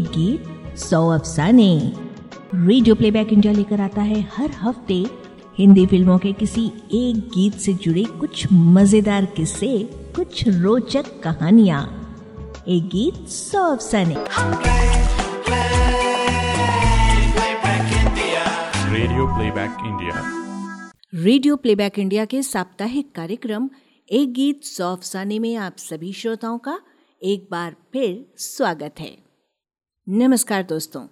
एक गीत सौ अफसाने। रेडियो प्लेबैक इंडिया लेकर आता है हर हफ़्ते हिंदी फ़िल्मों के किसी एक गीत से जुड़े कुछ मज़ेदार किस्से कुछ रोचक कहानियाँ। एक गीत सौ अफसाने। Radio playback India radio playback India के साप्ताहिक कार्यक्रम एक गीत सौ अफसाने में आप सभी श्रोताओं का एक बार फिर स्वागत है। नमस्कार दोस्तों।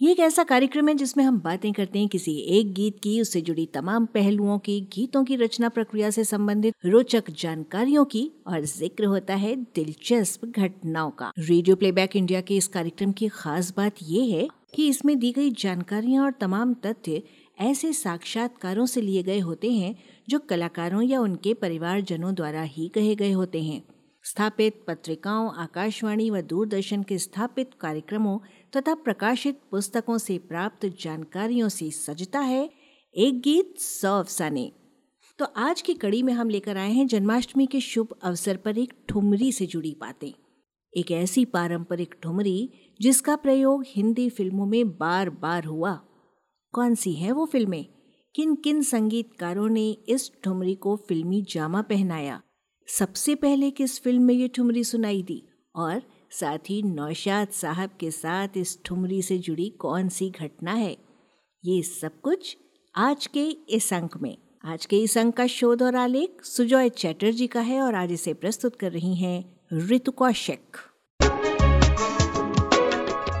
ये एक ऐसा कार्यक्रम है जिसमें हम बातें करते हैं किसी एक गीत की, उससे जुड़ी तमाम पहलुओं की, गीतों की रचना प्रक्रिया से संबंधित, रोचक जानकारियों की और ज़िक्र होता है दिलचस्प घटनाओं का। रेडियो प्लेबैक इंडिया के इस कार्यक्रम की खास बात ये है कि इसमें दी गई जानकारियाँ और तमाम तथ्य ऐसे साक्षात्कारों से लिए गए होते हैं जो कलाकारों या उनके परिवारजनों द्वारा ही कहे गए होते हैं। स्थापित पत्रिकाओं, आकाशवाणी व दूरदर्शन के स्थापित कार्यक्रमों तथा प्रकाशित पुस्तकों से प्राप्त जानकारियों से सजता है एक गीत सौ अफसाने। तो आज की कड़ी में हम लेकर आए हैं जन्माष्टमी के शुभ अवसर पर एक ठुमरी से जुड़ी बातें। एक ऐसी पारंपरिक ठुमरी जिसका प्रयोग हिंदी फ़िल्मों में बार बार हुआ। कौन सी है वो फ़िल्में? किन किन संगीतकारों ने इस ठुमरी को फिल्मी जामा पहनाया? सबसे पहले किस फ़िल्म में ये ठुमरी सुनाई दी? और साथ ही नौशाद साहब के साथ इस ठुमरी से जुड़ी कौन सी घटना है? ये सब कुछ आज के इस अंक में। आज के इस अंक का शोध और आलेख सुजॉय चैटर्जी का है और आज इसे प्रस्तुत कर रही हैं ऋतु कौशिक।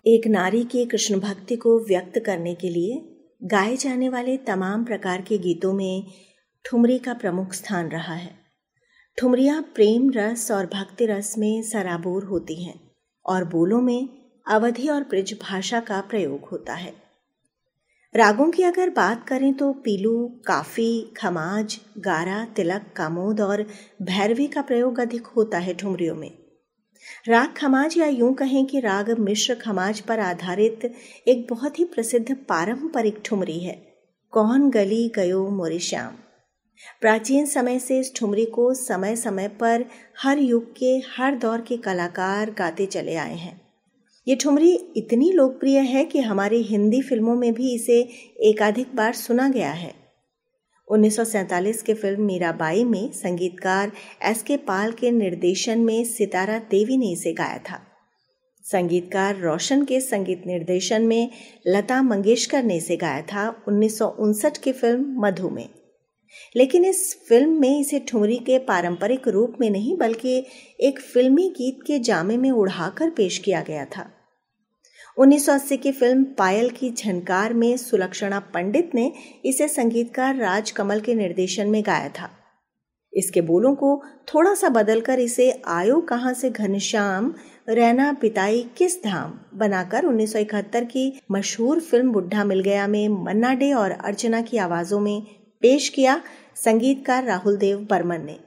एक नारी की कृष्ण भक्ति को व्यक्त करने के लिए गाए जाने वाले तमाम प्रकार के गीतों में ठुमरी का प्रमुख स्थान रहा है। ठुमरियाँ प्रेम रस और भक्ति रस में सराबोर होती हैं और बोलों में अवधि और ब्रिज भाषा का प्रयोग होता है। रागों की अगर बात करें तो पीलू, काफ़ी, खमाज, गारा, तिलक, कामोद और भैरवी का प्रयोग अधिक होता है ठुमरियों में। राग खमाज या यूँ कहें कि राग मिश्र खमाज पर आधारित एक बहुत ही प्रसिद्ध पारंपरिक ठुमरी है। कौन गली गयो मोरे श्याम? प्राचीन समय से इस ठुमरी को समय समय पर हर युग के, हर दौर के कलाकार गाते चले आए हैं। ये ठुमरी इतनी लोकप्रिय है कि हमारी हिंदी फ़िल्मों में भी इसे एकाधिक बार सुना गया है। 1947 के फ़िल्म मीराबाई में संगीतकार एस के पाल के निर्देशन में सितारा देवी ने इसे गाया था। संगीतकार रोशन के संगीत निर्देशन में लता मंगेशकर ने इसे गाया था उन्नीस सौ उनसठ की फ़िल्म मधु में। लेकिन इस फ़िल्म में इसे ठुमरी के पारंपरिक रूप में नहीं, बल्कि एक फिल्मी गीत के जामे में उड़ाकर पेश किया गया था। 1980 की फ़िल्म पायल की झनकार में सुलक्षणा पंडित ने इसे संगीतकार राज कमल के निर्देशन में गाया था। इसके बोलों को थोड़ा सा बदलकर इसे आयो कहाँ से घनश्याम रहना पिताई किस धाम बनाकर 1971 की मशहूर फ़िल्म बुढ़ा मिल गया में मन्ना डे और अर्चना की आवाजों में पेश किया संगीतकार राहुल देव बर्मन ने।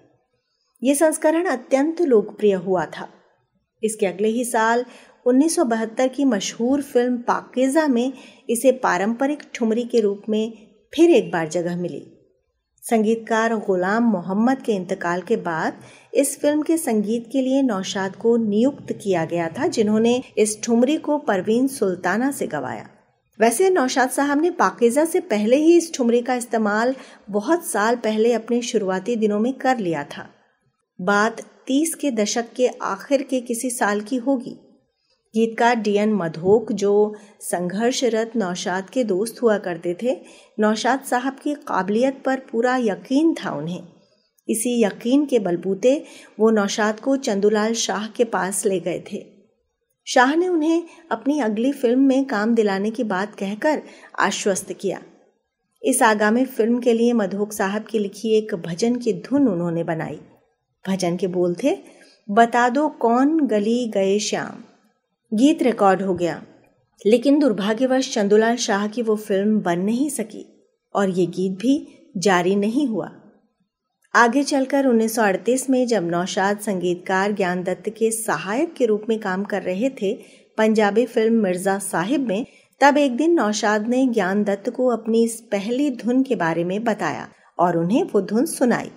यह संस्करण अत्यंत लोकप्रिय हुआ था। इसके अगले ही साल 1972 की मशहूर फ़िल्म पाकिजा में इसे पारंपरिक ठुमरी के रूप में फिर एक बार जगह मिली। संगीतकार गुलाम मोहम्मद के इंतकाल के बाद इस फ़िल्म के संगीत के लिए नौशाद को नियुक्त किया गया था, जिन्होंने इस ठुमरी को परवीन सुल्ताना से गवाया। वैसे नौशाद साहब ने पाकिजा से पहले ही इस ठुमरी का इस्तेमाल बहुत साल पहले अपने शुरुआती दिनों में कर लिया था। बात तीस के दशक के आखिर के किसी साल की होगी। गीतकार डी एन मधोक जो संघर्षरत नौशाद के दोस्त हुआ करते थे, नौशाद साहब की काबिलियत पर पूरा यकीन था उन्हें। इसी यकीन के बलबूते वो नौशाद को चंदूलाल शाह के पास ले गए थे। शाह ने उन्हें अपनी अगली फ़िल्म में काम दिलाने की बात कहकर आश्वस्त किया। इस आगामी फ़िल्म के लिए मधोक साहब की लिखी एक भजन की धुन उन्होंने बनाई। भजन के बोल थे, बता दो कौन गली गए श्याम? गीत रिकॉर्ड हो गया। लेकिन दुर्भाग्यवश चंदुलाल शाह की वो फ़िल्म बन नहीं सकी और ये गीत भी जारी नहीं हुआ। आगे चलकर 1938 में जब नौशाद संगीतकार ज्ञान दत्त के सहायक के रूप में काम कर रहे थे पंजाबी फ़िल्म मिर्ज़ा साहिब में, तब एक दिन नौशाद ने ज्ञान दत्त को अपनी इस पहली धुन के बारे में बताया और उन्हें वो धुन सुनाई।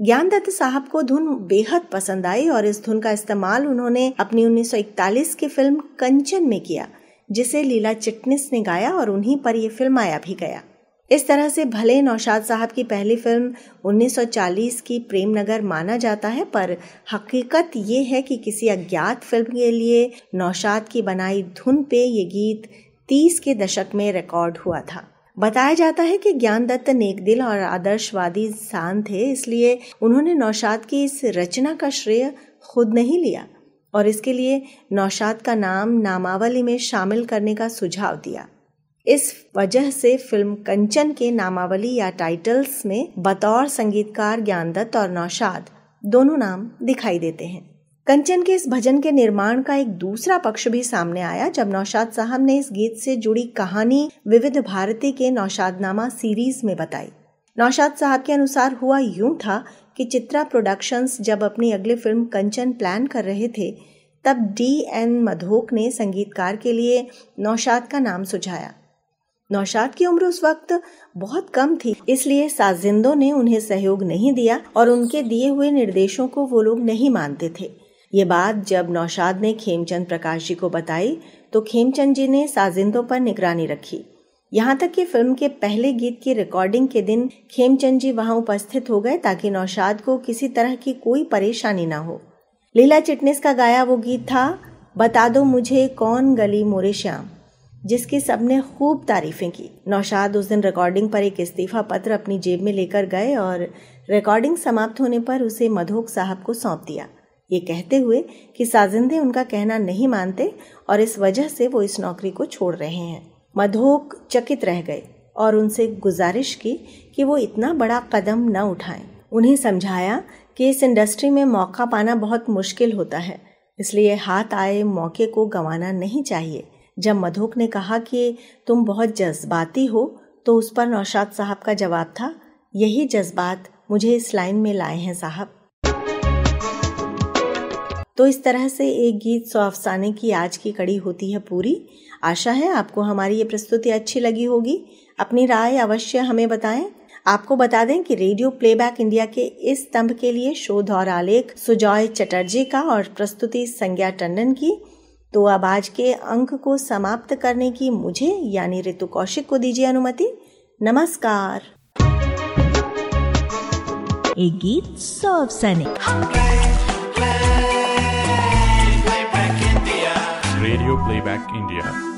ज्ञान दत्त साहब को धुन बेहद पसंद आई और इस धुन का इस्तेमाल उन्होंने अपनी 1941 की फ़िल्म कंचन में किया, जिसे लीला चिटनिस ने गाया और उन्हीं पर यह फ़िल्म आया भी गया। इस तरह से भले नौशाद साहब की पहली फ़िल्म 1940 की प्रेम नगर माना जाता है, पर हकीकत ये है कि किसी अज्ञात फ़िल्म के लिए नौशाद की बनाई धुन पे ये गीत 30 के दशक में रिकॉर्ड हुआ था। बताया जाता है कि ज्ञान दत्त नेक दिल और आदर्शवादी इंसान थे, इसलिए उन्होंने नौशाद की इस रचना का श्रेय खुद नहीं लिया और इसके लिए नौशाद का नाम नामावली में शामिल करने का सुझाव दिया। इस वजह से फ़िल्म कंचन के नामावली या टाइटल्स में बतौर संगीतकार ज्ञानदत्त और नौशाद दोनों नाम दिखाई देते हैं। कंचन के इस भजन के निर्माण का एक दूसरा पक्ष भी सामने आया जब नौशाद साहब ने इस गीत से जुड़ी कहानी विविध भारती के नौशादनामा सीरीज़ में बताई। नौशाद साहब के अनुसार हुआ यूँ था कि चित्रा प्रोडक्शंस जब अपनी अगली फ़िल्म कंचन प्लान कर रहे थे, तब डी एन मधोक ने संगीतकार के लिए नौशाद का नाम सुझाया। नौशाद की उम्र उस वक्त बहुत कम थी, इसलिए साजिंदों ने उन्हें सहयोग नहीं दिया और उनके दिए हुए निर्देशों को वो लोग नहीं मानते थे। ये बात जब नौशाद ने खेमचंद प्रकाश जी को बताई तो खेमचंद जी ने साजिंदों पर निगरानी रखी। यहाँ तक कि फ़िल्म के पहले गीत की रिकॉर्डिंग के दिन खेमचंद जी वहाँ उपस्थित हो गए ताकि नौशाद को किसी तरह की कोई परेशानी ना हो। लीला चिटनिस का गाया वो गीत था, बता दो मुझे कौन गली मोरे श्याम? जिसकी सबने खूब तारीफें की। नौशाद उस दिन रिकॉर्डिंग पर एक इस्तीफा पत्र अपनी जेब में लेकर गए और रिकॉर्डिंग समाप्त होने पर उसे मधोक साहब को सौंप दिया। ये कहते हुए कि साजिंदे उनका कहना नहीं मानते और इस वजह से वो इस नौकरी को छोड़ रहे हैं। मधोक चकित रह गए और उनसे गुजारिश की कि वो इतना बड़ा कदम न उठाएँ। उन्हें समझाया कि इस इंडस्ट्री में मौका पाना बहुत मुश्किल होता है, इसलिए हाथ आए मौके को गंवाना नहीं चाहिए। जब मधुक ने कहा कि तुम बहुत जज्बाती हो तो उस पर नौशाद साहब का जवाब था, यही जज्बात मुझे इस लाइन में लाए हैं, साहब. तो इस तरह से एक गीत सौ अफसाने की आज की कड़ी होती है पूरी। आशा है आपको हमारी ये प्रस्तुति अच्छी लगी होगी। अपनी राय अवश्य हमें बताएँ। आपको बता दें कि रेडियो प्लेबैक इंडिया के इस स्तंभ के लिए शोध और आलेख सुजॉय चटर्जी का और प्रस्तुति संज्ञा टंडन की तो अब आज के अंक को समाप्त करने की मुझे यानी ऋतु कौशिक को दीजिए अनुमति। नमस्कार। एक गीत सौ सैनिक। Radio playback India